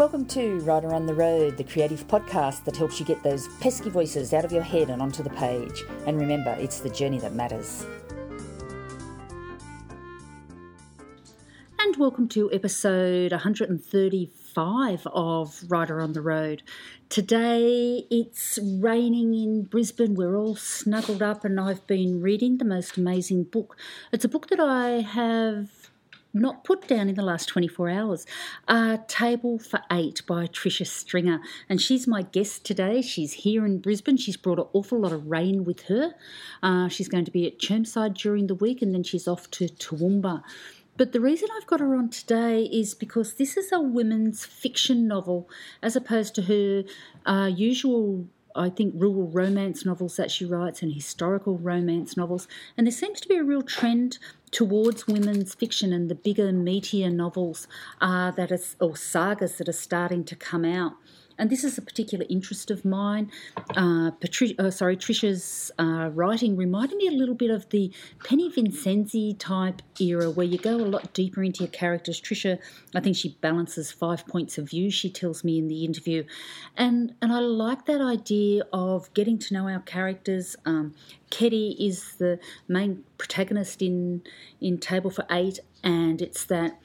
Welcome to Writer on the Road, the creative podcast that helps you get those pesky voices out of your head and onto the page. And remember, it's the journey that matters. And welcome to episode 135 of Writer on the Road. Today it's raining in Brisbane. We're all snuggled up, and I've been reading the most amazing book. It's a book that I have not put down in the last 24 hours. Uh, Table for Eight by Tricia Stringer. And she's my guest today. She's here in Brisbane. She's brought an awful lot of rain with her. Uh, she's going to be at Chermside during the week and then she's off to Toowoomba. But the reason I've got her on today is because this is a women's fiction novel as opposed to her uh, usual I think, rural romance novels that she writes and historical romance novels. And there seems to be a real trend towards women's fiction and the bigger, meatier novels uh, that or sagas that are starting to come out and this is a particular interest of mine. Uh, uh, sorry, Tricia's uh, writing reminded me a little bit of the Penny Vincenzi type era, where you go a lot deeper into your characters. Tricia, I think she balances five points of view. She tells me in the interview, and and I like that idea of getting to know our characters. Um, is the main protagonist in in Table for Eight, and it's that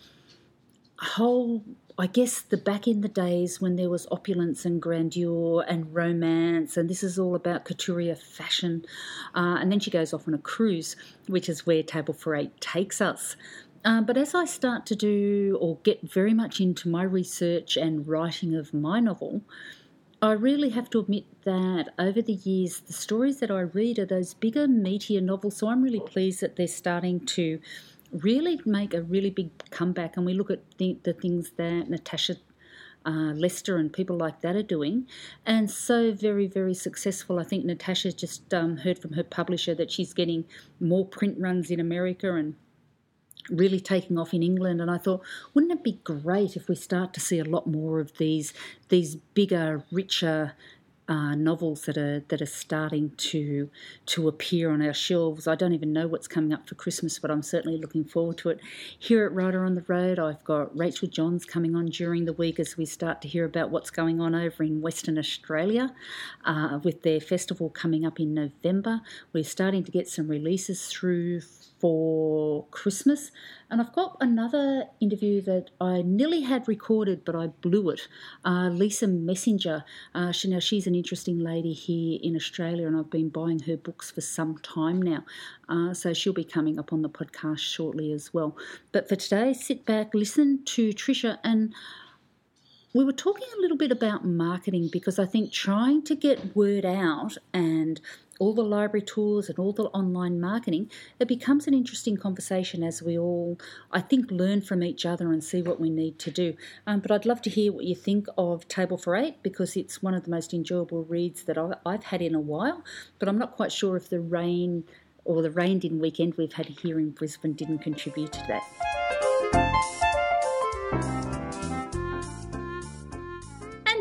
whole I guess the back in the days when there was opulence and grandeur and romance, and this is all about couturier fashion. Uh, and then she goes off on a cruise, which is where Table for Eight takes us. Uh, but as I start to do or get very much into my research and writing of my novel, I really have to admit that over the years, the stories that I read are those bigger, meatier novels. So I'm really pleased that they're starting to really make a really big comeback. And we look at the, the things that Natasha uh, Lester and people like that are doing, and so very, very successful. I think Natasha just um, heard from her publisher that she's getting more print runs in America and really taking off in England. And I thought, wouldn't it be great if we start to see a lot more of these these bigger, richer uh, novels that are that are starting to to appear on our shelves. I don't even know what's coming up for Christmas, but I'm certainly looking forward to it. Here at Writer on the Road, I've got Rachel Johns coming on during the week as we start to hear about what's going on over in Western Australia uh, with their festival coming up in November. We're starting to get some releases through for Christmas. And I've got another interview that I nearly had recorded, but I blew it. Uh, Lisa Messenger. Uh, she, now, she's an interesting lady here in Australia, and I've been buying her books for some time now. Uh, so she'll be coming up on the podcast shortly as well. But for today, sit back, listen to Tricia, and we were talking a little bit about marketing because I think trying to get word out and all the library tools and all the online marketing, it becomes an interesting conversation as we all, I think, learn from each other and see what we need to do. Um, but I'd love to hear what you think of Table for Eight because it's one of the most enjoyable reads that I've had in a while. But I'm not quite sure if the rain or the rained in weekend we've had here in Brisbane didn't contribute to that.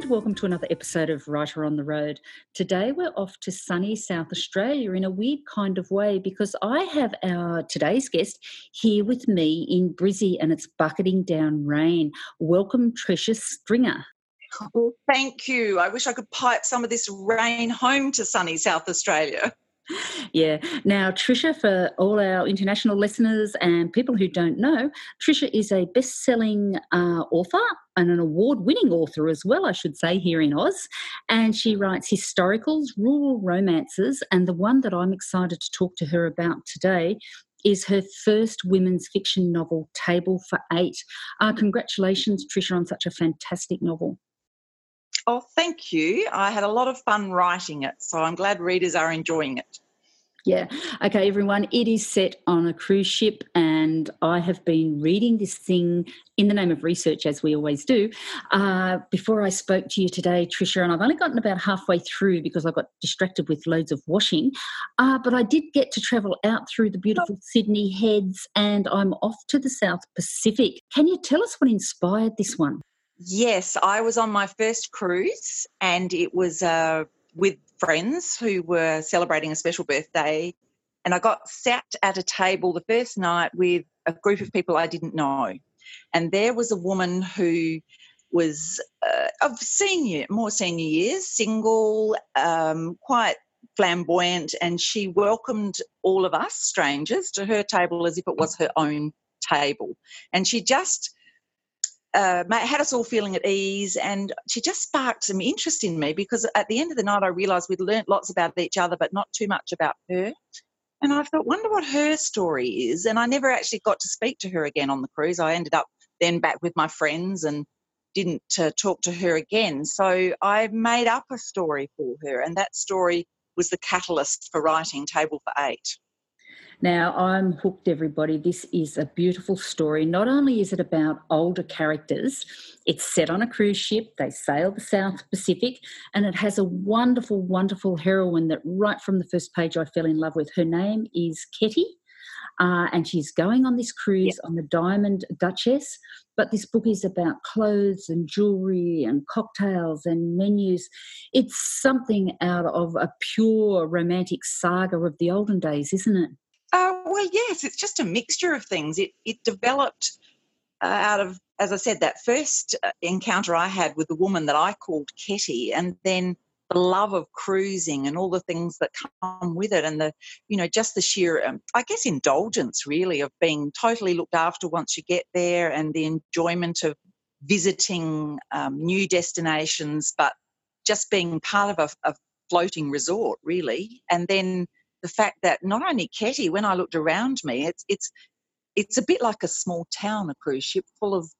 Welcome to another episode of Writer on the Road. Today we're off to sunny South Australia in a weird kind of way because I have our today's guest here with me in Brizzy and it's bucketing down rain. Welcome, Tricia Stringer. Oh, thank you. I wish I could pipe some of this rain home to sunny South Australia. Yeah. Now, Tricia, for all our international listeners and people who don't know, Tricia is a best selling uh, author and an award winning author as well, I should say, here in Oz. And she writes historicals, rural romances, and the one that I'm excited to talk to her about today is her first women's fiction novel, Table for Eight. Uh, congratulations, Tricia, on such a fantastic novel. Oh, thank you. I had a lot of fun writing it, so I'm glad readers are enjoying it. Yeah. Okay, everyone. It is set on a cruise ship, and I have been reading this thing in the name of research, as we always do. Uh, before I spoke to you today, Tricia, and I've only gotten about halfway through because I got distracted with loads of washing. Uh, but I did get to travel out through the beautiful Sydney Heads, and I'm off to the South Pacific. Can you tell us what inspired this one? Yes, I was on my first cruise, and it was uh, with friends who were celebrating a special birthday. And I got sat at a table the first night with a group of people I didn't know. And there was a woman who was uh, of senior, more senior years, single, um, quite flamboyant, and she welcomed all of us strangers to her table as if it was her own table. And she just uh, had us all feeling at ease, and she just sparked some interest in me because at the end of the night, I realised we'd learnt lots about each other, but not too much about her. And I thought, wonder what her story is. And I never actually got to speak to her again on the cruise. I ended up then back with my friends and didn't uh, talk to her again. So I made up a story for her, and that story was the catalyst for writing Table for Eight. Now, I'm hooked, everybody. This is a beautiful story. Not only is it about older characters, it's set on a cruise ship. They sail the South Pacific, and it has a wonderful, wonderful heroine that right from the first page I fell in love with. Her name is Ketty. Uh, and she's going on this cruise yep. on the Diamond Duchess. But this book is about clothes and jewelry and cocktails and menus. It's something out of a pure romantic saga of the olden days, isn't it? Uh, well, yes, it's just a mixture of things. It it developed uh, out of, as I said, that first uh, encounter I had with the woman that I called Ketty, and then the love of cruising and all the things that come with it, and the, you know, just the sheer, um, I guess, indulgence really of being totally looked after once you get there, and the enjoyment of visiting um, new destinations, but just being part of a, a floating resort, really, and then the fact that not only Ketty, when I looked around me, it's it's it's a bit like a small town, a cruise ship full of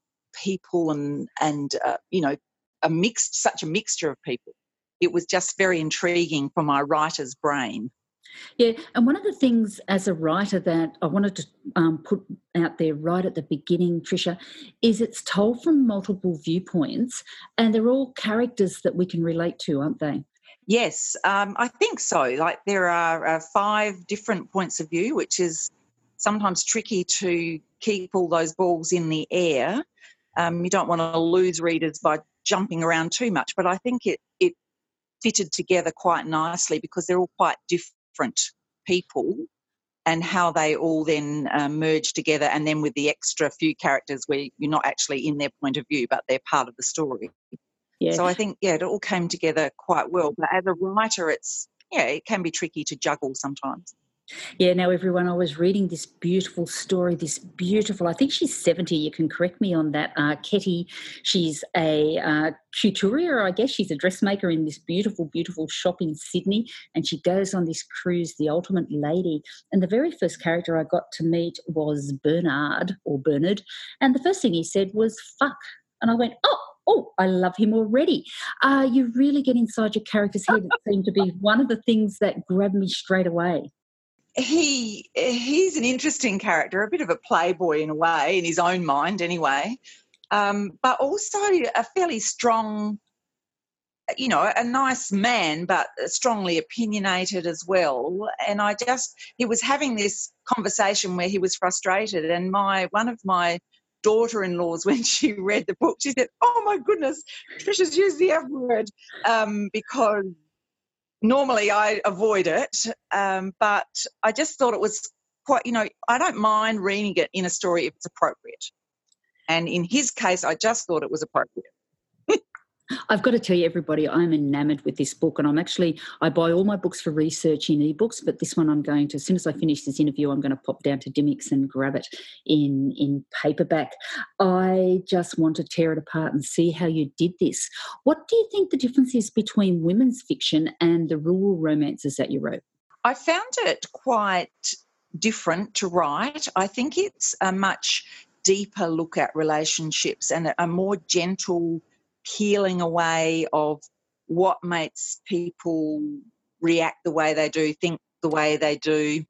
people and and uh, you know a mixed such a mixture of people. It was just very intriguing for my writer's brain. Yeah, and one of the things as a writer that I wanted to um, put out there right at the beginning, Tricia, is it's told from multiple viewpoints, and they're all characters that we can relate to, aren't they? Yes, um, I think so. Like there are uh, five different points of view, which is sometimes tricky to keep all those balls in the air. Um, you don't want to lose readers by jumping around too much, but I think it it fitted together quite nicely because they're all quite different people and how they all then uh, merge together and then with the extra few characters where you're not actually in their point of view but they're part of the story yeah. So I think, yeah, it all came together quite well. But as a writer, it's, yeah, it can be tricky to juggle sometimes. Yeah, now everyone, I was reading this beautiful story, this beautiful, I think she's 70, you can correct me on that. Uh, Ketty, she's a uh, couturier, I guess. She's a dressmaker in this beautiful, beautiful shop in Sydney, and she goes on this cruise, The Ultimate Lady. And the very first character I got to meet was Bernard or Bernard, and the first thing he said was fuck. And I went, oh, oh, I love him already. Uh, you really get inside your character's head. It seemed to be one of the things that grabbed me straight away. He he's an interesting character, a bit of a playboy in a way, in his own mind, anyway. Um, but also a fairly strong, you know, a nice man, but strongly opinionated as well. And I just he was having this conversation where he was frustrated, and my one of my daughter-in-laws when she read the book. She said, "Oh my goodness, Tricia's used the F word," um, because normally I avoid it, um, but I just thought it was quite. You know, I don't mind reading it in a story if it's appropriate, and in his case, I just thought it was appropriate. I've got to tell you, everybody, I'm enamored with this book, and I'm actually I buy all my books for research in ebooks, but this one I'm going to as soon as I finish this interview, I'm going to pop down to Dymocks and grab it in in paperback. I just want to tear it apart and see how you did this. What do you think the difference is between women's fiction and the rural romances that you wrote? I found it quite different to write. I think it's a much deeper look at relationships and a more gentle peeling away of what makes people react the way they do, think the way they do,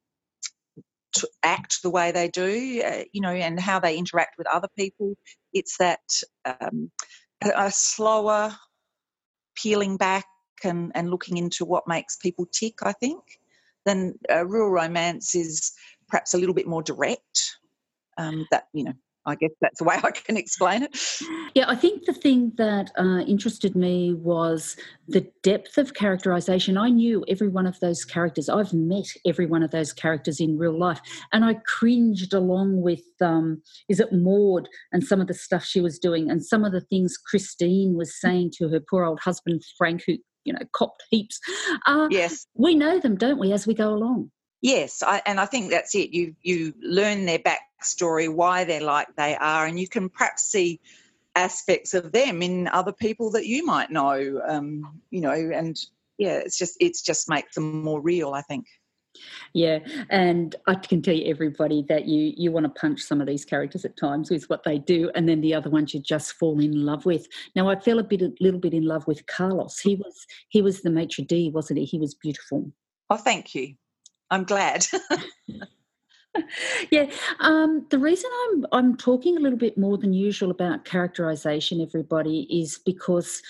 act the way they do, uh, you know, and how they interact with other people. It's that um, a, slower peeling back and, and looking into what makes people tick, I think. Then uh, rural romance is perhaps a little bit more direct. Um, that, you know, I guess that's the way I can explain it. Yeah, I think the thing that uh, interested me was the depth of characterization. I knew every one of those characters. I've met every one of those characters in real life, and I cringed along with um, is it Maud and some of the stuff she was doing, and some of the things Christine was saying to her poor old husband Frank, who you know copped heaps. Uh, yes, we know them, don't we, as we go along. Yes, I, and I think that's it. You you learn their backstory, why they're like they are, and you can perhaps see aspects of them in other people that you might know. Um, you know, and yeah, it's just it's just makes them more real. I think. Yeah, and I can tell you everybody that you you want to punch some of these characters at times with what they do, and then the other ones you just fall in love with. Now I fell a bit a little bit in love with Carlos. He was he was the maitre d', wasn't he? He was beautiful. Oh, thank you. I'm glad. yeah, um, the reason I'm I'm talking a little bit more than usual about characterization, everybody, is because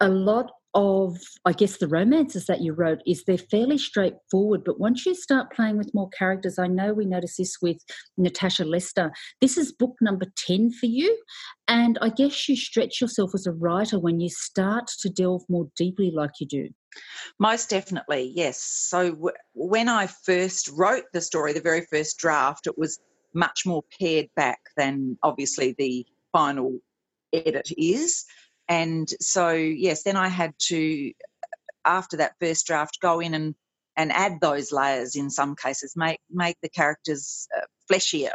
a lot of i guess the romances that you wrote is they're fairly straightforward but once you start playing with more characters i know we noticed this with natasha lester this is book number 10 for you and i guess you stretch yourself as a writer when you start to delve more deeply like you do most definitely yes so w- when i first wrote the story the very first draft it was much more pared back than obviously the final edit is and so, yes, then I had to, after that first draft, go in and, and add those layers in some cases, make, make the characters uh, fleshier.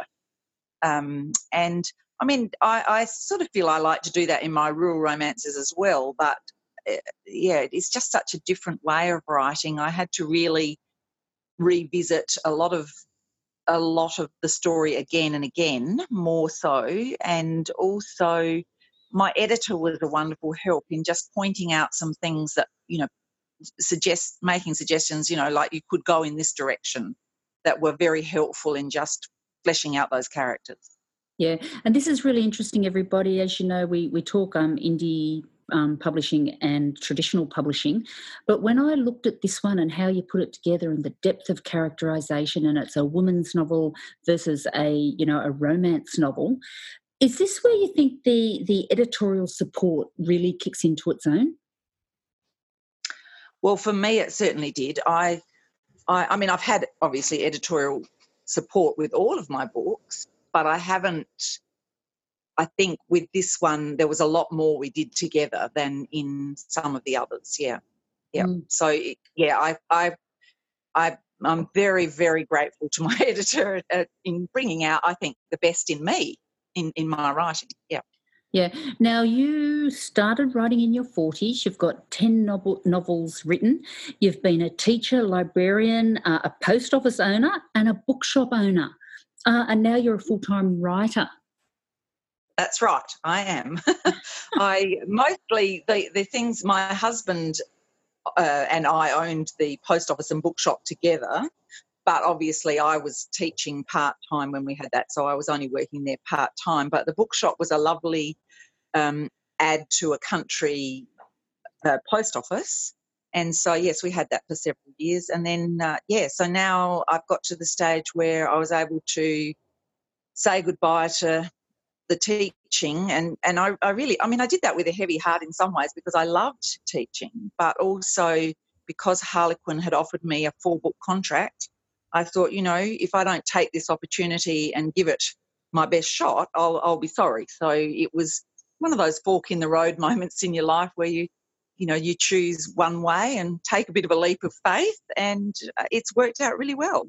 Um, and I mean, I, I, sort of feel I like to do that in my rural romances as well, but uh, yeah, it's just such a different way of writing. I had to really revisit a lot of a lot of the story again and again, more so, and also my editor was a wonderful help in just pointing out some things that you know suggest making suggestions you know like you could go in this direction that were very helpful in just fleshing out those characters. Yeah and this is really interesting everybody. As you know we we talk um indie um, publishing and traditional publishing. But when I looked at this one and how you put it together and the depth of characterization, and it's a woman's novel versus a you know a romance novel, is this where you think the, the editorial support really kicks into its own? Well, for me, it certainly did. I, I, I mean, I've had obviously editorial support with all of my books, but I haven't. I think with this one, there was a lot more we did together than in some of the others. Yeah, yeah. Mm. So yeah, I, I, I, I'm very, very grateful to my editor in bringing out, I think, the best in me in, in my writing. Yeah. Yeah. Now, you started writing in your 40s. You've got 10 novel, novels written. You've been a teacher, librarian, uh, a post office owner, and a bookshop owner. Uh, and now you're a full time writer. That's right, I am. I mostly, the, the things my husband uh, and I owned the post office and bookshop together but obviously I was teaching part time when we had that, so I was only working there part time. But the bookshop was a lovely um, add to a country uh, post office. And so, yes, we had that for several years. And then, uh, yeah, so now I've got to the stage where I was able to say goodbye to the teaching. And, and I, I really, I mean, I did that with a heavy heart in some ways because I loved teaching, but also because Harlequin had offered me a four book contract I thought, you know, if I don't take this opportunity and give it my best shot, I'll, I'll be sorry. So it was one of those fork in the road moments in your life where you, you know, you choose one way and take a bit of a leap of faith, and uh, it's worked out really well.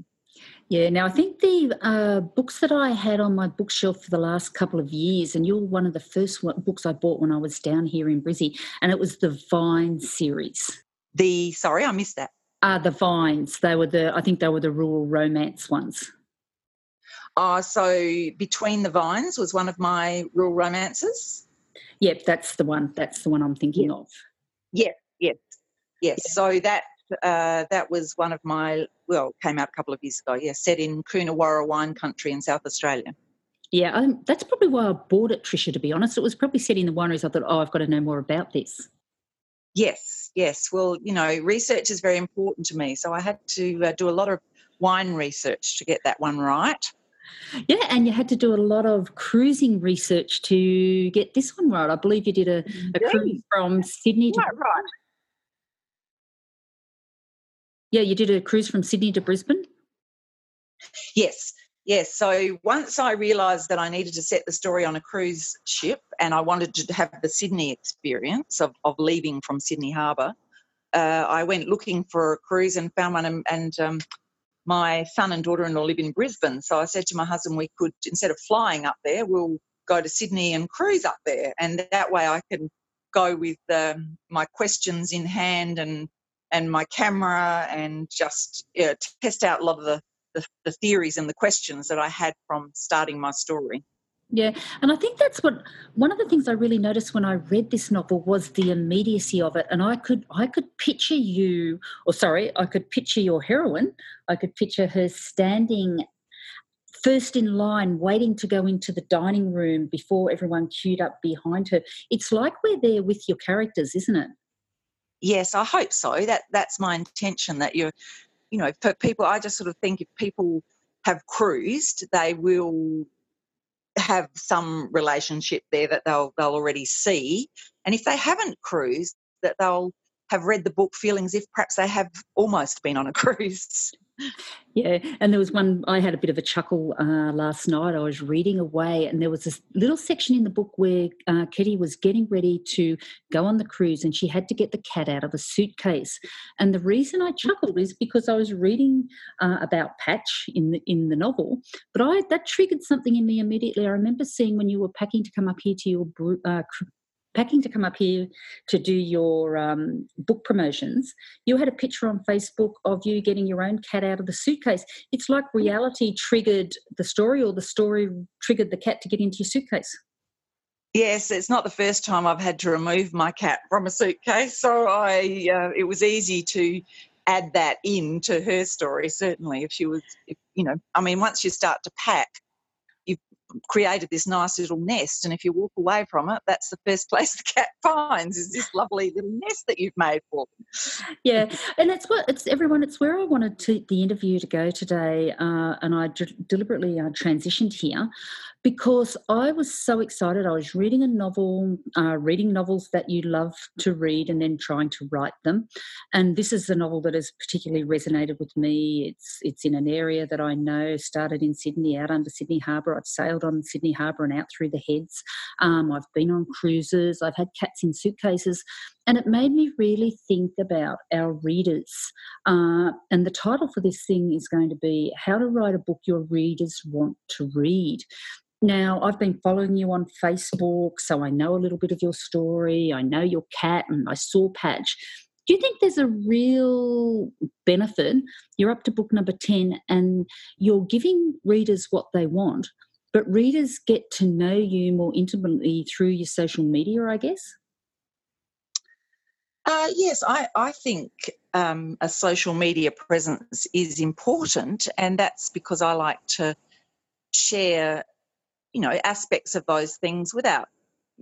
Yeah, now I think the uh, books that I had on my bookshelf for the last couple of years, and you're one of the first books I bought when I was down here in Brizzy, and it was the Vine series. The sorry, I missed that. Uh, the Vines. They were the, I think they were the rural romance ones. Uh, so Between the Vines was one of my rural romances. Yep, that's the one. That's the one I'm thinking yep. of. Yes, yes, yes. So that uh, that was one of my well, came out a couple of years ago. Yeah, set in Coonawarra wine country in South Australia. Yeah, um, that's probably why I bought it, Tricia. To be honest, it was probably set in the wineries. I thought, oh, I've got to know more about this. Yes, yes. Well, you know, research is very important to me. So I had to uh, do a lot of wine research to get that one right. Yeah, and you had to do a lot of cruising research to get this one right. I believe you did a, a cruise from Sydney to right, right. Yeah, you did a cruise from Sydney to Brisbane. Yes, yes. So once I realised that I needed to set the story on a cruise ship, and I wanted to have the Sydney experience of, of leaving from Sydney Harbour, uh, I went looking for a cruise and found one, and, and um, my son and daughter-in-law live in Brisbane. So I said to my husband, we could instead of flying up there, we'll go to Sydney and cruise up there, and that way I can go with um, my questions in hand and and my camera and just yeah, test out a lot of the, the, the theories and the questions that I had from starting my story. Yeah, and I think that's what one of the things I really noticed when I read this novel was the immediacy of it, and I could I could picture you, or sorry, I could picture your heroine. I could picture her standing first in line, waiting to go into the dining room before everyone queued up behind her. It's like we're there with your characters, isn't it? Yes, I hope so. That that's my intention. That you're, you know, for people, I just sort of think if people have cruised, they will have some relationship there that they'll they'll already see, and if they haven't cruised, that they'll have read the book Feelings if perhaps they have almost been on a cruise. Yeah, and there was one, I had a bit of a chuckle uh, last night. I was reading away, and there was this little section in the book where uh, Ketty was getting ready to go on the cruise, and she had to get the cat out of a suitcase. And the reason I chuckled is because I was reading uh, about Patch in the, in the novel, but I that triggered something in me immediately. I remember seeing when you were packing to come up here to your uh, packing to come up here to do your um, book promotions, you had a picture on Facebook of you getting your own cat out of the suitcase. It's like reality triggered the story, or the story triggered the cat to get into your suitcase. Yes, it's not the first time I've had to remove my cat from a suitcase, so I uh, it was easy to add that in to her story. Certainly, if she was, if, you know, I mean, once you start to pack, created this nice little nest. And if you walk away from it, that's the first place the cat finds is this lovely little nest that you've made for them. Yeah, and it's what it's everyone. It's where I wanted to, the interview to go today, uh, and I d- deliberately uh, transitioned here because I was so excited. I was reading a novel, uh, reading novels that you love to read, and then trying to write them. And this is a novel that has particularly resonated with me. It's it's in an area that I know. Started in Sydney, out under Sydney Harbour. I've sailed on Sydney Harbour and out through the heads. Um, I've been on cruises. I've had cats in suitcases, and it made me really think about our readers. Uh, and the title for this thing is going to be "How to Write a Book Your Readers Want to Read." Now, I've been following you on Facebook, so I know a little bit of your story. I know your cat, and I saw Patch. Do you think there's a real benefit? You're up to book number 10 and you're giving readers what they want, but readers get to know you more intimately through your social media, I guess? Uh, yes, I, I think um, a social media presence is important, and that's because I like to share you know aspects of those things without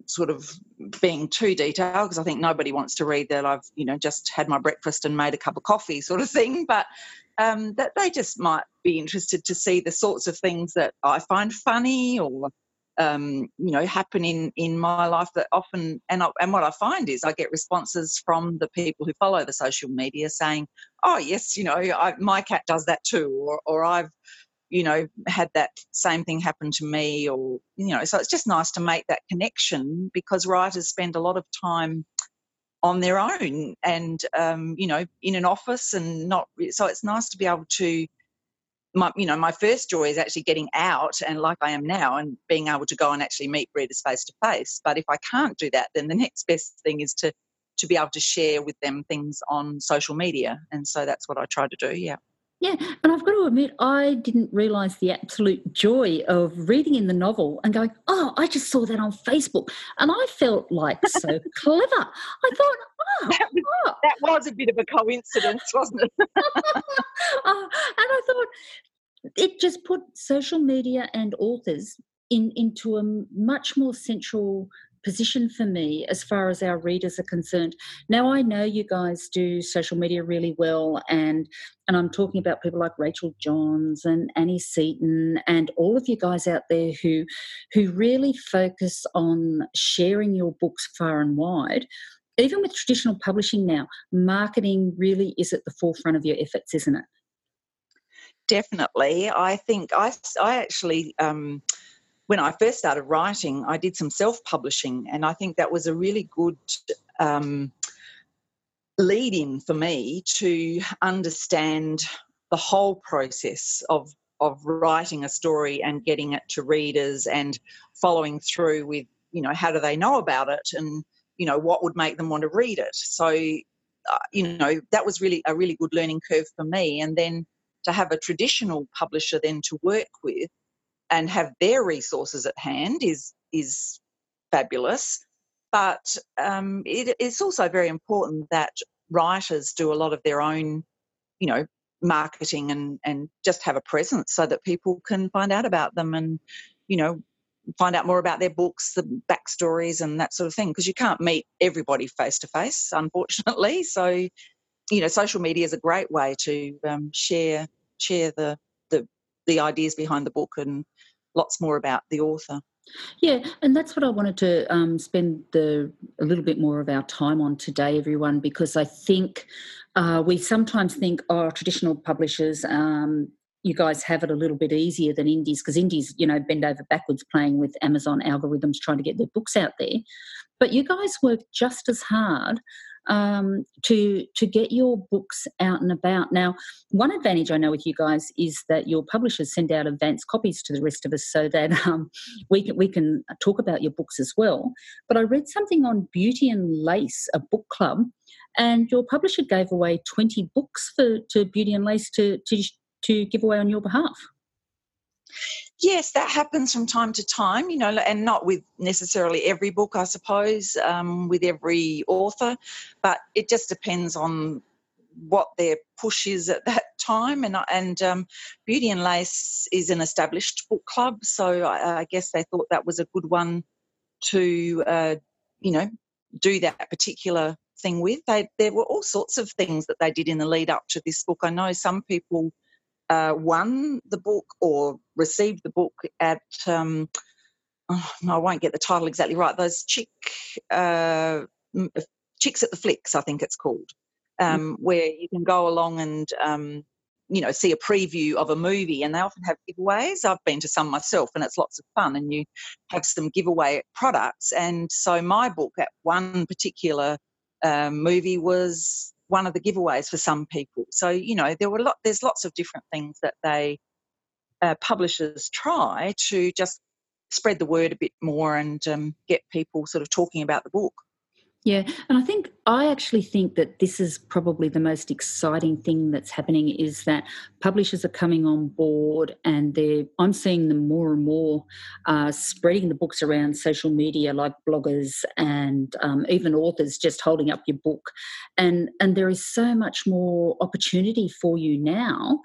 sort of being too detailed because I think nobody wants to read that I've you know just had my breakfast and made a cup of coffee sort of thing. But um, that they just might be interested to see the sorts of things that I find funny or um, you know happen in in my life that often and I, and what I find is I get responses from the people who follow the social media saying oh yes you know I, my cat does that too or or I've you know, had that same thing happen to me, or, you know, so it's just nice to make that connection because writers spend a lot of time on their own and, um, you know, in an office and not, so it's nice to be able to. My, you know, my first joy is actually getting out and like I am now and being able to go and actually meet readers face to face. But if I can't do that, then the next best thing is to to be able to share with them things on social media. And so that's what I try to do. Yeah. Yeah, and I've got to admit, I didn't realise the absolute joy of reading in the novel and going, "Oh, I just saw that on Facebook," and I felt like so clever. I thought, "Oh, that was, oh. that was a bit of a coincidence, wasn't it?" uh, and I thought it just put social media and authors in into a much more central position for me as far as our readers are concerned. Now I know you guys do social media really well, and and I'm talking about people like Rachel Johns and Annie Seaton and all of you guys out there who who really focus on sharing your books far and wide. Even with traditional publishing now, marketing really is at the forefront of your efforts, isn't it? Definitely. I think I, I actually um, when I first started writing, I did some self publishing, and I think that was a really good um, lead in for me to understand the whole process of of writing a story and getting it to readers and following through with you know how do they know about it and you know what would make them want to read it. So uh, you know that was really a really good learning curve for me. And then to have a traditional publisher then to work with and have their resources at hand is is fabulous. But um, it, it's also very important that writers do a lot of their own, you know, marketing and and just have a presence so that people can find out about them and, you know, find out more about their books, the backstories, and that sort of thing. Because you can't meet everybody face to face, unfortunately. So, you know, social media is a great way to um, share share the the ideas behind the book and lots more about the author. Yeah, and that's what I wanted to um, spend the a little bit more of our time on today, everyone, because I think uh, we sometimes think, oh, traditional publishers, um, you guys have it a little bit easier than indies because indies, you know, bend over backwards playing with Amazon algorithms trying to get their books out there. But you guys work just as hard um, to to get your books out and about. Now, one advantage I know with you guys is that your publishers send out advance copies to the rest of us so that um, we can we can talk about your books as well. But I read something on Beauty and Lace, a book club, and your publisher gave away twenty books for to Beauty and Lace to to to give away on your behalf. Yes, that happens from time to time, you know, and not with necessarily every book, I suppose, um, with every author, but it just depends on what their push is at that time. And and um, Beauty and Lace is an established book club, so I, I guess they thought that was a good one to, uh, you know, do that particular thing with. They there were all sorts of things that they did in the lead up to this book. I know some people uh, won the book or received the book at um, oh, no, I won't get the title exactly right. Those chick uh, uh, chicks at the flicks, I think it's called, mm. um, mm-hmm. where you can go along and um, you know see a preview of a movie, and they often have giveaways. I've been to some myself, and it's lots of fun, and you have some giveaway products. And so my book at one particular um, movie was one of the giveaways for some people. So you know there were lot. There's lots of different things that they uh, publishers try to just spread the word a bit more and um, get people sort of talking about the book. Yeah, and I think I actually think that this is probably the most exciting thing that's happening is that publishers are coming on board, and they're I'm seeing them more and more uh, spreading the books around social media, like bloggers and um, even authors, just holding up your book, and and there is so much more opportunity for you now.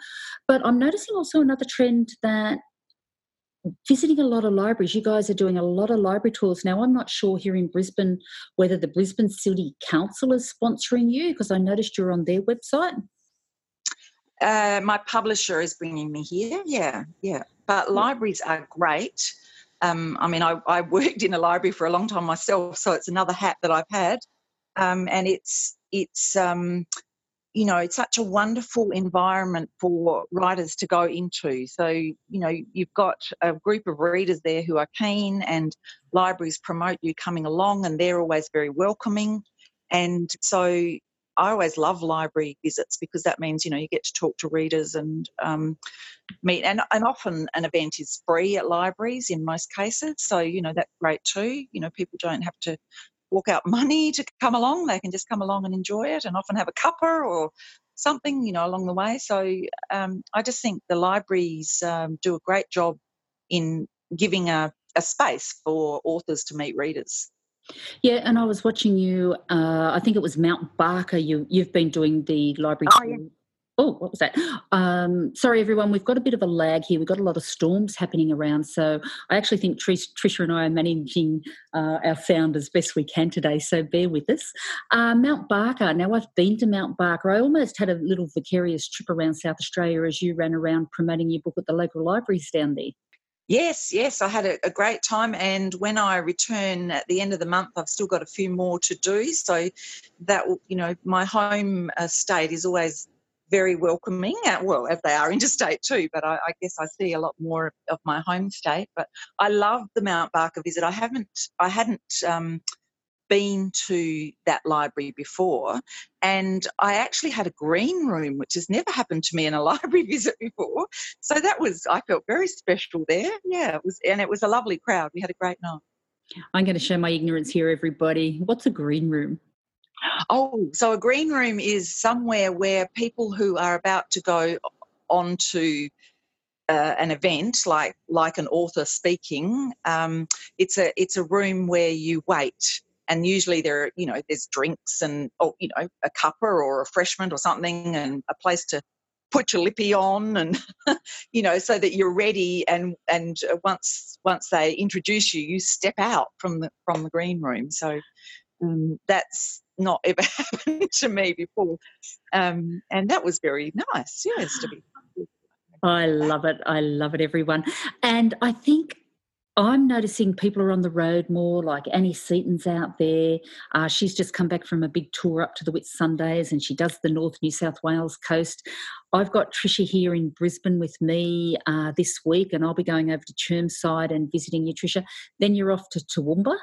But I'm noticing also another trend that visiting a lot of libraries. You guys are doing a lot of library tours now. I'm not sure here in Brisbane whether the Brisbane City Council is sponsoring you because I noticed you're on their website. Uh, my publisher is bringing me here. Yeah, yeah. But libraries are great. Um, I mean, I, I, worked in a library for a long time myself, so it's another hat that I've had, um, and it's it's um, you know, it's such a wonderful environment for writers to go into. So, you know, you've got a group of readers there who are keen, and libraries promote you coming along, and they're always very welcoming. And so, I always love library visits because that means you know you get to talk to readers and um, meet. And, and often an event is free at libraries in most cases, so you know that's great too. You know, people don't have to walk out money to come along. They can just come along and enjoy it and often have a cuppa or something, you know, along the way. So um, I just think the libraries um, do a great job in giving a, a space for authors to meet readers. Yeah, and I was watching you. Uh, I think it was Mount Barker. You you've been doing the library. Oh, yeah. Oh, what was that? Um, sorry, everyone. We've got a bit of a lag here. We've got a lot of storms happening around. So I actually think Trish, Tricia and I are managing uh, our sound as best we can today. So bear with us. Uh, Mount Barker. Now, I've been to Mount Barker. I almost had a little vicarious trip around South Australia as you ran around promoting your book at the local libraries down there. Yes, yes, I had a, a, great time. And when I return at the end of the month, I've still got a few more to do. So that, you know, my home uh, state is always very welcoming. Well, if they are interstate too, but I, I, guess I see a lot more of my home state. But I love the Mount Barker visit. I haven't, I hadn't um, been to that library before, and I actually had a green room, which has never happened to me in a library visit before. So that was, I felt very special there. Yeah, it was, and it was a lovely crowd. We had a great night. I'm going to show my ignorance here, everybody. What's a green room? Oh, so a green room is somewhere where people who are about to go on to uh, an event like like an author speaking, um, it's a it's a room where you wait, and usually there are you know there's drinks and oh you know a cuppa or a refreshment or something, and a place to put your lippy on and you know so that you're ready. And and once once they introduce you you step out from the from the green room. So um, that's not ever happened to me before. Um, and that was very nice, yes, to be. I love it. I love it, everyone. And I think I'm noticing people are on the road more, like Annie Seaton's out there. Uh, she's just come back from a big tour up to the Whitsundays and she does the North New South Wales coast. I've got Tricia here in Brisbane with me uh, this week and I'll be going over to Chermside and visiting you, Tricia. Then you're off to Toowoomba.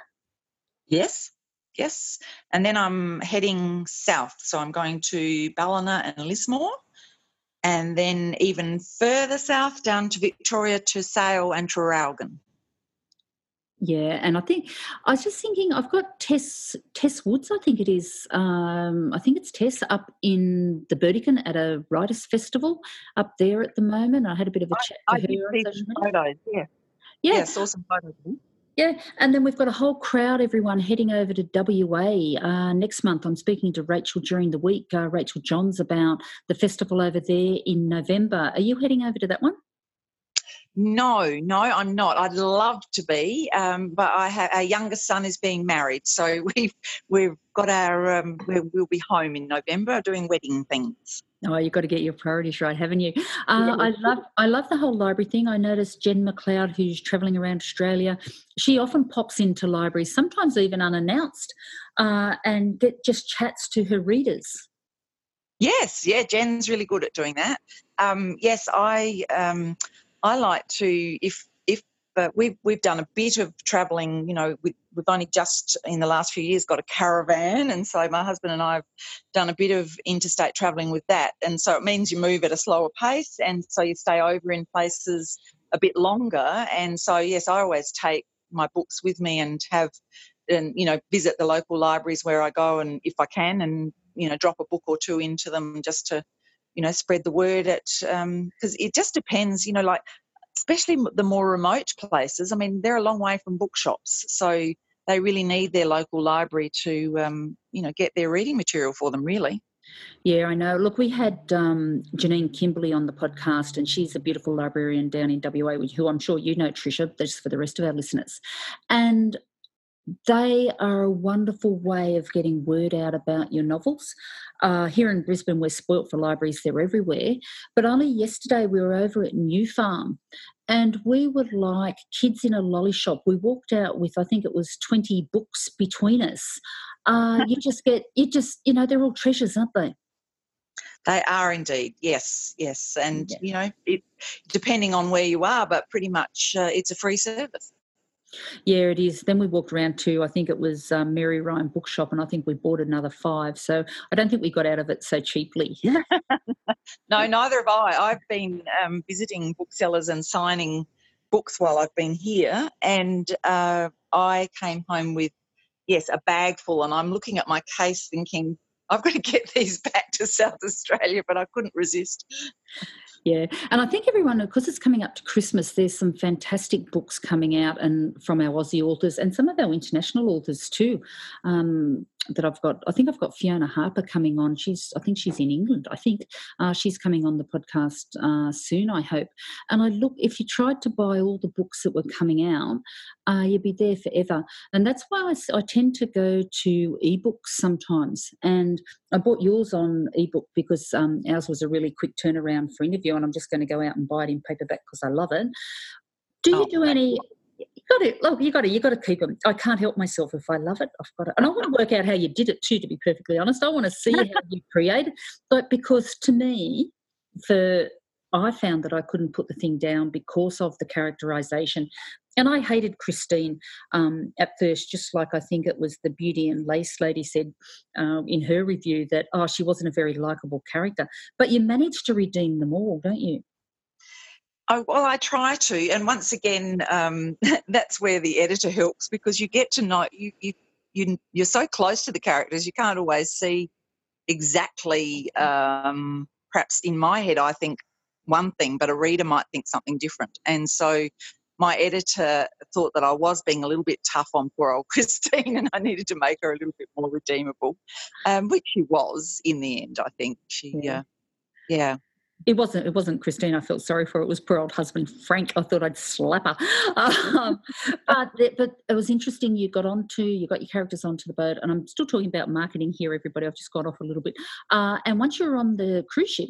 Yes. Yes. And then I'm heading south. So I'm going to Ballina and Lismore. And then even further south down to Victoria to Sale and Traralgon. Yeah, and I think I was just thinking I've got Tess Tess Woods, I think it is. Um, I think it's Tess up in the Burdekin at a writers festival up there at the moment. I had a bit of a chat. I, I some photos. Yeah, yeah, yeah saw some photos. Yeah, and then we've got a whole crowd, everyone heading over to WA uh, next month. I'm speaking to Rachel during the week, uh, Rachel Johns, about the festival over there in November. Are you heading over to that one? No, no, I'm not. I'd love to be, um, but I have our youngest son is being married, so we've we've got our um, we'll be home in November doing wedding things. Oh, you've got to get your priorities right, haven't you? Uh, I love I love the whole library thing. I noticed Jen McLeod, who's travelling around Australia, she often pops into libraries, sometimes even unannounced, uh, and get, just chats to her readers. Yes, yeah, Jen's really good at doing that. Um, yes, I um, I like to if but we've we've done a bit of travelling. You know, we, we've only just in the last few years got a caravan, and so my husband and I have done a bit of interstate travelling with that. And so it means you move at a slower pace, and so you stay over in places a bit longer. And so yes, I always take my books with me and have and you know visit the local libraries where I go, and if I can, and you know drop a book or two into them just to you know spread the word at because um, it just depends you know like especially the more remote places. I mean, they're a long way from bookshops, so they really need their local library to, um, you know, get their reading material for them. Really. Yeah, I know. Look, we had um, Janine Kimberley on the podcast, and she's a beautiful librarian down in WA, who I'm sure you know, Tricia, just for the rest of our listeners. And they are a wonderful way of getting word out about your novels. Uh, here in Brisbane, we're spoilt for libraries, they're everywhere. But only yesterday, we were over at New Farm and we were like kids in a lolly shop. We walked out with, I think it was 20 books between us. Uh, you just get, you just, you know, they're all treasures, aren't they? They are indeed, yes, yes. And, yeah. you know, it, depending on where you are, but pretty much uh, it's a free service. Yeah, it is. Then we walked around to, I think it was um, Mary Ryan Bookshop, and I think we bought another five. So I don't think we got out of it so cheaply. no, neither have I. I've been um, visiting booksellers and signing books while I've been here, and uh, I came home with, yes, a bag full, and I'm looking at my case thinking, I've got to get these back to South Australia, but I couldn't resist. Yeah, and I think everyone, because it's coming up to Christmas, there's some fantastic books coming out, and from our Aussie authors and some of our international authors too. Um, that I've got. I think I've got Fiona Harper coming on. She's, I think she's in England. I think uh, she's coming on the podcast uh, soon. I hope. And I look, if you tried to buy all the books that were coming out, uh, you'd be there forever. And that's why I, I tend to go to ebooks sometimes. And I bought yours on ebook because um, ours was a really quick turnaround for interview, and I'm just going to go out and buy it in paperback because I love it. Do you oh, do any? You got to look. You got to. You got to keep them. I can't help myself if I love it. I've got it, and I want to work out how you did it too. To be perfectly honest, I want to see how you created. But because to me, for I found that I couldn't put the thing down because of the characterization. And I hated Christine um, at first, just like I think it was the Beauty and Lace lady said uh, in her review that, oh, she wasn't a very likable character. But you managed to redeem them all, don't you? Oh, well, I try to, and once again, um, that's where the editor helps because you get to know you you you you're so close to the characters, you can't always see exactly. Um, perhaps in my head, I think one thing, but a reader might think something different, and so my editor thought that I was being a little bit tough on poor old Christine and I needed to make her a little bit more redeemable, um, which she was in the end, I think. She, yeah. Uh, yeah it wasn't it wasn't Christine I felt sorry for it was poor old husband Frank I thought I'd slap her um, but but it was interesting you got onto you got your characters onto the boat and I'm still talking about marketing here everybody I've just got off a little bit uh, and once you're on the cruise ship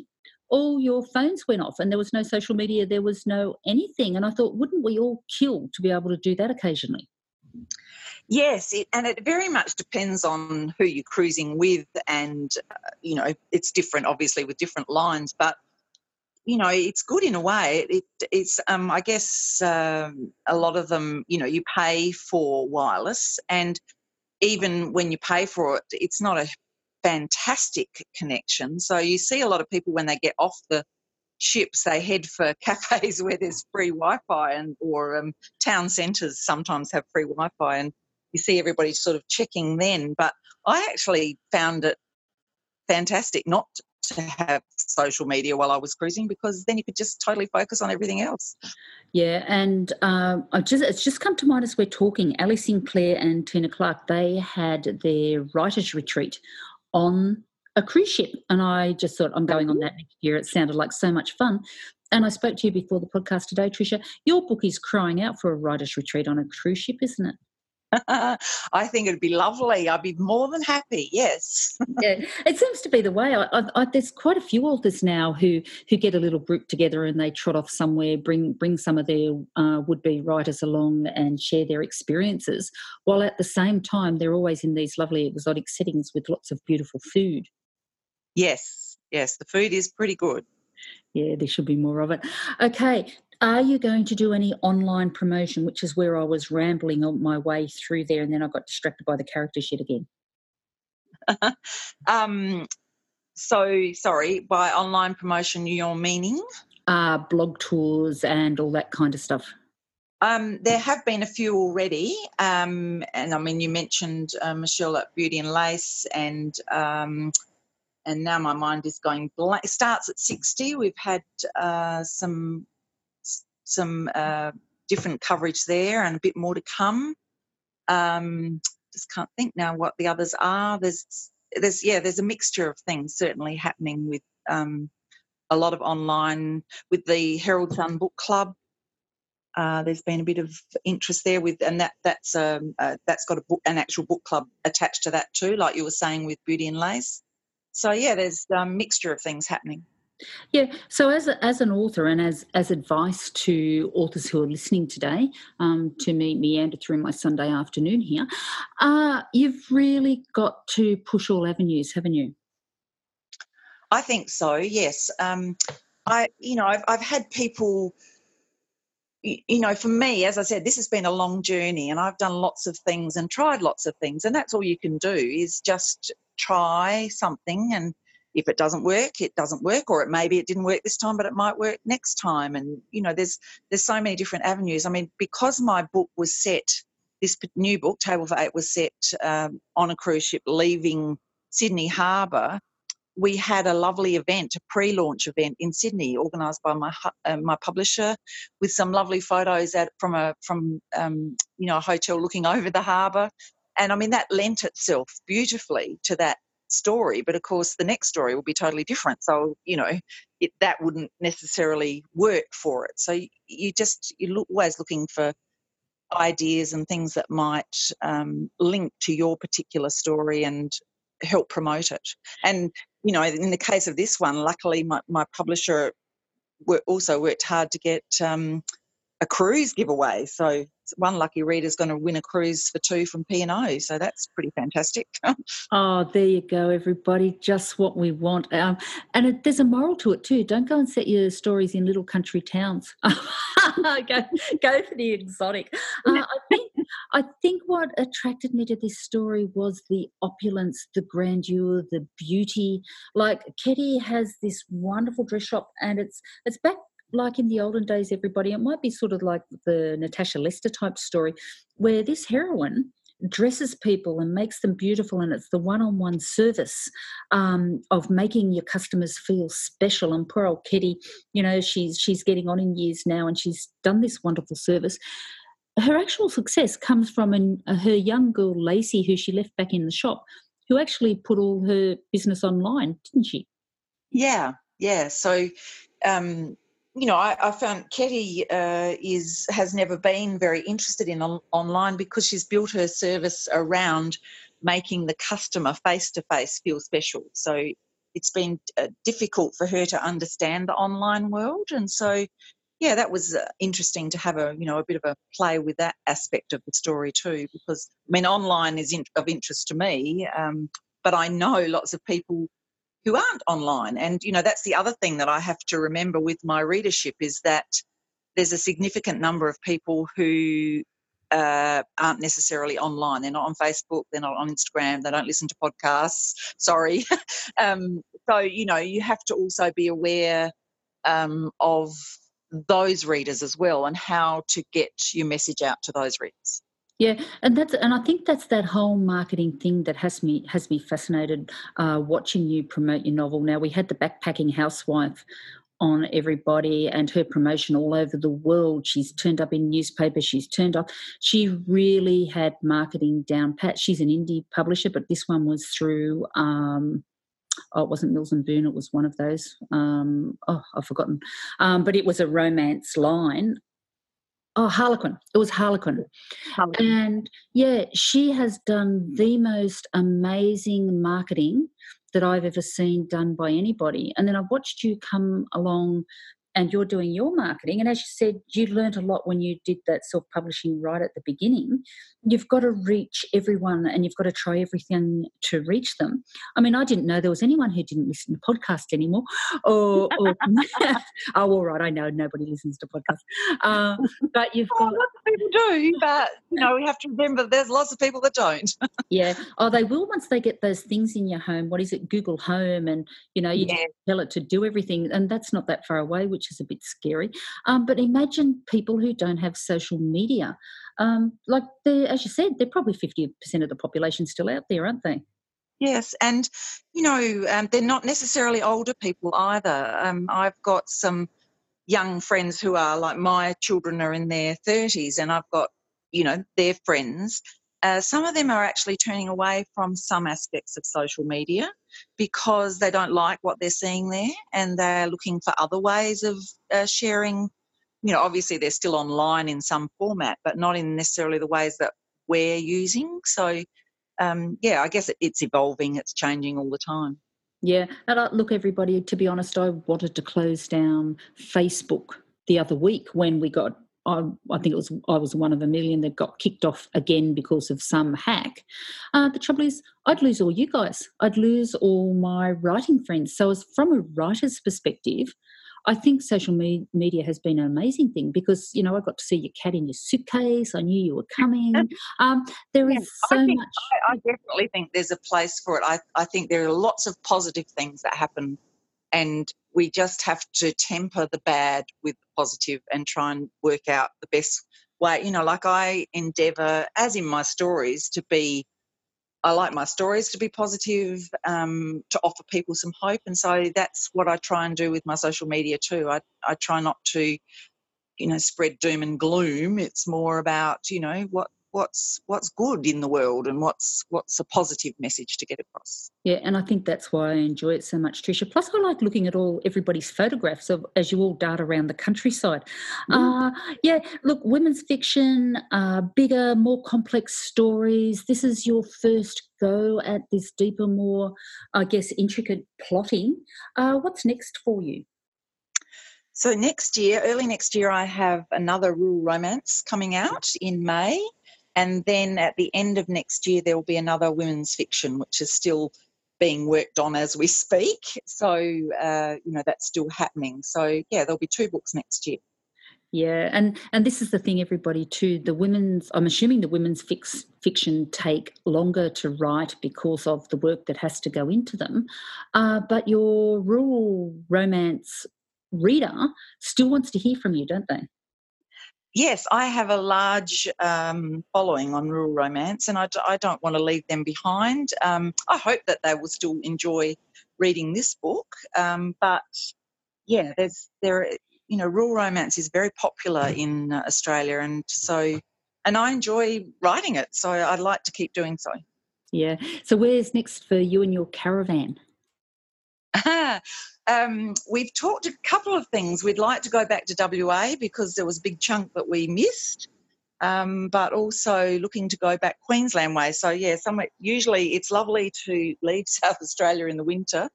all your phones went off and there was no social media there was no anything and I thought wouldn't we all kill to be able to do that occasionally Yes, it, and it very much depends on who you're cruising with, and uh, you know it's different, obviously, with different lines. But you know, it's good in a way. It, it's, um, I guess, um, a lot of them, you know, you pay for wireless, and even when you pay for it, it's not a fantastic connection. So you see a lot of people when they get off the ships, they head for cafes where there's free Wi-Fi, and or um, town centres sometimes have free Wi-Fi, and you see everybody sort of checking then. But I actually found it fantastic not to have social media while I was cruising because then you could just totally focus on everything else. Yeah, and um, I just it's just come to mind as we're talking. Ali Sinclair and Tina Clark they had their writers' retreat on a cruise ship, and I just thought I'm going on that next year. It sounded like so much fun. And I spoke to you before the podcast today, Tricia. Your book is crying out for a writers' retreat on a cruise ship, isn't it? I think it'd be lovely. I'd be more than happy. Yes. yeah, it seems to be the way. I, I, I, there's quite a few authors now who who get a little group together and they trot off somewhere, bring bring some of their uh, would be writers along and share their experiences, while at the same time they're always in these lovely exotic settings with lots of beautiful food. Yes, yes, the food is pretty good. Yeah, there should be more of it. Okay, are you going to do any online promotion, which is where I was rambling on my way through there, and then I got distracted by the character shit again? um, so sorry, by online promotion, you're meaning? Uh, blog tours and all that kind of stuff. Um, there have been a few already, um, and I mean, you mentioned uh, Michelle at Beauty and Lace, and um, and now my mind is going blank. Starts at sixty. We've had uh, some some uh, different coverage there and a bit more to come. Um, just can't think now what the others are. There's there's yeah there's a mixture of things certainly happening with um, a lot of online with the Herald Sun Book Club. Uh, there's been a bit of interest there with, and that that's um, uh, that's got a book, an actual book club attached to that too, like you were saying with Beauty and Lace. So yeah, there's a mixture of things happening. Yeah. So, as a, as an author and as as advice to authors who are listening today, um, to me meander through my Sunday afternoon here, uh, you've really got to push all avenues, haven't you? I think so. Yes. Um, I you know I've I've had people. You know, for me, as I said, this has been a long journey, and I've done lots of things and tried lots of things, and that's all you can do is just try something and if it doesn't work it doesn't work or it maybe it didn't work this time but it might work next time. And you know there's there's so many different avenues. I mean because my book was set this new book table for eight was set um, on a cruise ship leaving sydney harbour we had a lovely event, a pre-launch event in Sydney, organised by my uh, my publisher, with some lovely photos at, from a from um, you know a hotel looking over the harbour, and I mean that lent itself beautifully to that story. But of course, the next story will be totally different. So you know it, that wouldn't necessarily work for it. So you, just you're always looking for ideas and things that might um, link to your particular story and help promote it. And you know, in the case of this one, luckily my, my publisher also worked hard to get um, a cruise giveaway. So one lucky reader is going to win a cruise for two from P&O. So that's pretty fantastic. oh, there you go, everybody. Just what we want. Um, and it, there's a moral to it too. Don't go and set your stories in little country towns. go, go for the exotic. Uh, I think I think what attracted me to this story was the opulence, the grandeur, the beauty. Like Ketty has this wonderful dress shop, and it's it's back like in the olden days, everybody. It might be sort of like the Natasha Lester type story, where this heroine dresses people and makes them beautiful and it's the one-on-one service um, of making your customers feel special and poor old kitty you know she's she's getting on in years now and she's done this wonderful service her actual success comes from an, uh, her young girl Lacey, who she left back in the shop, who actually put all her business online, didn't she? Yeah, yeah. So, um, you know, I, I found Ketty uh, is has never been very interested in on, online because she's built her service around making the customer face to face feel special. So it's been uh, difficult for her to understand the online world, and so yeah, that was uh, interesting to have a you know a bit of a play with that aspect of the story too. Because I mean, online is in, of interest to me, um, but I know lots of people who aren't online, and you know that's the other thing that I have to remember with my readership is that there's a significant number of people who uh, aren't necessarily online. They're not on Facebook. They're not on Instagram. They don't listen to podcasts. Sorry. um, so you know you have to also be aware um, of those readers as well and how to get your message out to those readers. Yeah, and that's and I think that's that whole marketing thing that has me has me fascinated uh, watching you promote your novel. Now we had the backpacking housewife on everybody and her promotion all over the world. She's turned up in newspapers, she's turned up. She really had marketing down pat. She's an indie publisher, but this one was through um, oh, it wasn't Mills and Boon, it was one of those. Um, oh, I've forgotten. Um, but it was a romance line. Oh, Harlequin. It was Harlequin. Harlequin. And yeah, she has done the most amazing marketing that I've ever seen done by anybody. And then I've watched you come along and you're doing your marketing. And as you said, you learned a lot when you did that self publishing right at the beginning. You've got to reach everyone and you've got to try everything to reach them. I mean, I didn't know there was anyone who didn't listen to podcasts anymore. Or, or oh, all right, I know nobody listens to podcasts. Uh, but you've got. lots of people do, but, you know, we have to remember there's lots of people that don't. yeah. Oh, they will once they get those things in your home. What is it? Google Home. And, you know, you yeah. tell it to do everything. And that's not that far away, which is a bit scary. Um, but imagine people who don't have social media. Um, like, as you said, they're probably 50% of the population still out there, aren't they? Yes, and you know, um, they're not necessarily older people either. Um, I've got some young friends who are like my children are in their 30s, and I've got, you know, their friends uh, some of them are actually turning away from some aspects of social media because they don't like what they're seeing there and they're looking for other ways of uh, sharing. You know, obviously they're still online in some format, but not in necessarily the ways that we're using. So, um, yeah, I guess it, it's evolving, it's changing all the time. Yeah, and uh, look, everybody. To be honest, I wanted to close down Facebook the other week when we got I, I, think it was I was one of a million that got kicked off again because of some hack. Uh, the trouble is, I'd lose all you guys. I'd lose all my writing friends. So, as from a writer's perspective, I think social me- media has been an amazing thing because you know I got to see your cat in your suitcase. I knew you were coming. Um, there is so I think, much. I, I, definitely think there's a place for it. I, I think there are lots of positive things that happen and we just have to temper the bad with the positive and try and work out the best way you know like i endeavor as in my stories to be I like my stories to be positive, um, to offer people some hope, and so that's what I try and do with my social media too. I I try not to, you know, spread doom and gloom. It's more about you know what what's what's good in the world and what's what's a positive message to get across. Yeah, and I think that's why I enjoy it so much, Tricia. Plus, I like looking at all everybody's photographs of as you all dart around the countryside. Mm. Uh, yeah, look, women's fiction, uh, bigger, more complex stories. This is your first go at this deeper, more, I guess, intricate plotting. Uh, what's next for you? So next year, early next year, I have another rural romance coming out in May. And then at the end of next year, there will be another women's fiction, which is still being worked on as we speak. So, uh, you know, that's still happening. So, yeah, there'll be two books next year. Yeah, and and this is the thing, everybody. Too, the women's. I'm assuming the women's fix, fiction take longer to write because of the work that has to go into them. Uh, but your rural romance reader still wants to hear from you, don't they? Yes, I have a large um, following on rural romance, and I d- I don't want to leave them behind. Um, I hope that they will still enjoy reading this book, um, but yeah, there's there you know rural romance is very popular in uh, Australia, and so and I enjoy writing it, so I'd like to keep doing so. Yeah. So where's next for you and your caravan? um, we've talked a couple of things. We'd like to go back to WA because there was a big chunk that we missed, um, but also looking to go back Queensland way. So yeah, somewhere. Usually, it's lovely to leave South Australia in the winter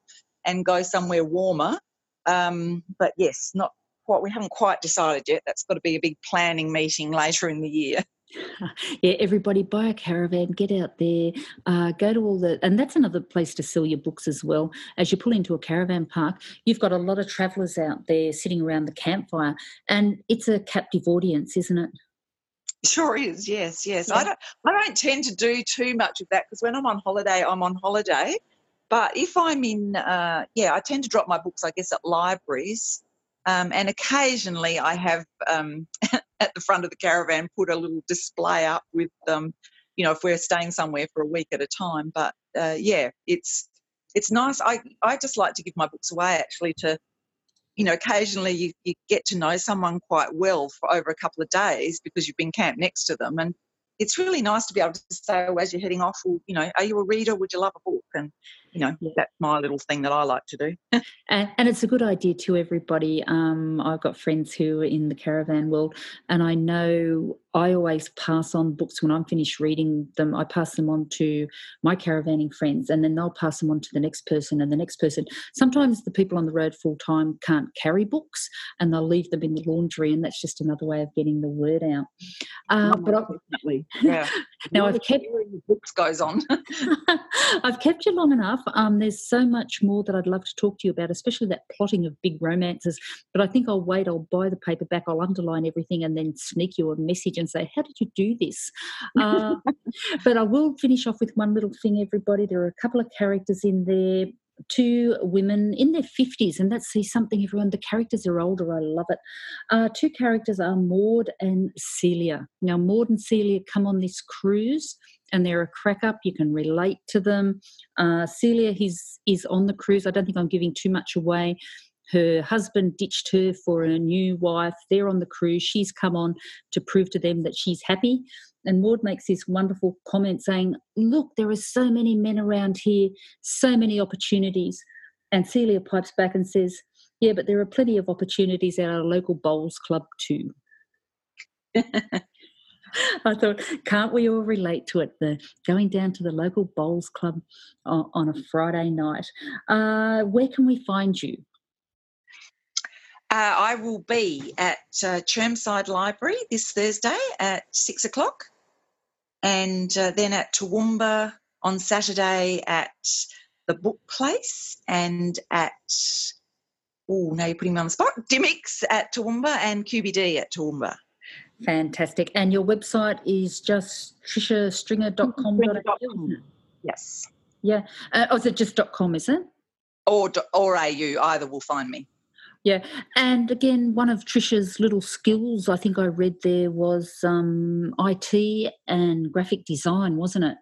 and go somewhere warmer. Um, but yes, not quite. We haven't quite decided yet. That's got to be a big planning meeting later in the year. yeah, everybody buy a caravan, get out there, uh, go to all the, and that's another place to sell your books as well. As you pull into a caravan park, you've got a lot of travellers out there sitting around the campfire, and it's a captive audience, isn't it? Sure is, yes, yes. Yeah. I don't, I don't tend to do too much of that because when I'm on holiday, I'm on holiday. But if I'm in, uh, yeah, I tend to drop my books, I guess, at libraries. Um, and occasionally I have um, at the front of the caravan put a little display up with um, you know if we're staying somewhere for a week at a time. But uh, yeah it's it's nice. I, I just like to give my books away actually to you know occasionally you, you get to know someone quite well for over a couple of days because you've been camped next to them. And it's really nice to be able to say oh, as you're heading off well, you know are you a reader? Would you love a book? And you know yeah. that's my little thing that i like to do and, and, it's a good idea to everybody um, i've got friends who are in the caravan world and i know I always pass on books when I'm finished reading them. I pass them on to my caravanning friends, and then they'll pass them on to the next person and the next person. Sometimes the people on the road full time can't carry books, and they'll leave them in the laundry, and that's just another way of getting the word out. Uh, but definitely, yeah. now I've kept books goes on. I've kept you long enough. Um, there's so much more that I'd love to talk to you about, especially that plotting of big romances. But I think I'll wait. I'll buy the paperback. I'll underline everything, and then sneak you a message and say, How did you do this? Uh, but I will finish off with one little thing, everybody. There are a couple of characters in there two women in their 50s, and that's something everyone, the characters are older, I love it. Uh, two characters are Maud and Celia. Now, Maud and Celia come on this cruise, and they're a crack up. You can relate to them. Uh, Celia is, is on the cruise. I don't think I'm giving too much away. Her husband ditched her for a new wife. They're on the cruise. She's come on to prove to them that she's happy. And Maud makes this wonderful comment saying, Look, there are so many men around here, so many opportunities. And Celia pipes back and says, Yeah, but there are plenty of opportunities at our local bowls club too. I thought, can't we all relate to it? The going down to the local bowls club on, a Friday night. Uh, where can we find you? Uh, I will be at uh, Chermside Library this Thursday at six o'clock, and uh, then at Toowoomba on Saturday at the Book Place, and at oh, now you're putting me on the spot. Dymocks at Toowoomba and QBD at Toowoomba. Fantastic. And your website is just triciastringer.com. Yes. Yeah. Uh, oh, is it just .com, is it? Or, or AU, either will find me. Yeah, and again, one of Tricia's little skills I think I read there was um, IT and graphic design, wasn't it?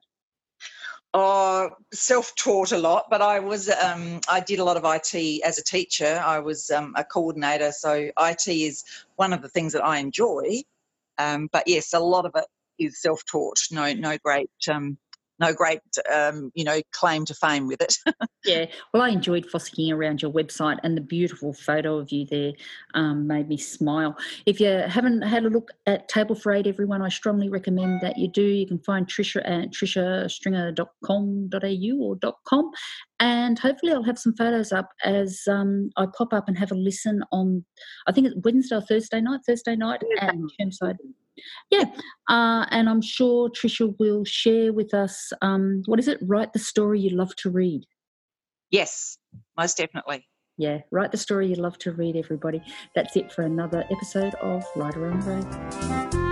Oh, self-taught a lot, but I was um, I did a lot of IT as a teacher. I was um, a coordinator, so IT is one of the things that I enjoy. Um, but yes, a lot of it is self-taught. No, no great um, no great, um, you know, claim to fame with it. yeah, well, I enjoyed fossicking around your website, and the beautiful photo of you there um, made me smile. If you haven't had a look at Table for Eight, everyone, I strongly recommend that you do. You can find Tricia at triciastringer.com.au or .com, and hopefully I'll have some photos up as um, I pop up and have a listen on. I think it's Wednesday or Thursday night. Thursday night at Chermside yeah, uh, and I'm sure Tricia will share with us um, what is it? Write the story you love to read. Yes, most definitely. Yeah, write the story you love to read, everybody. That's it for another episode of Writer on the Road.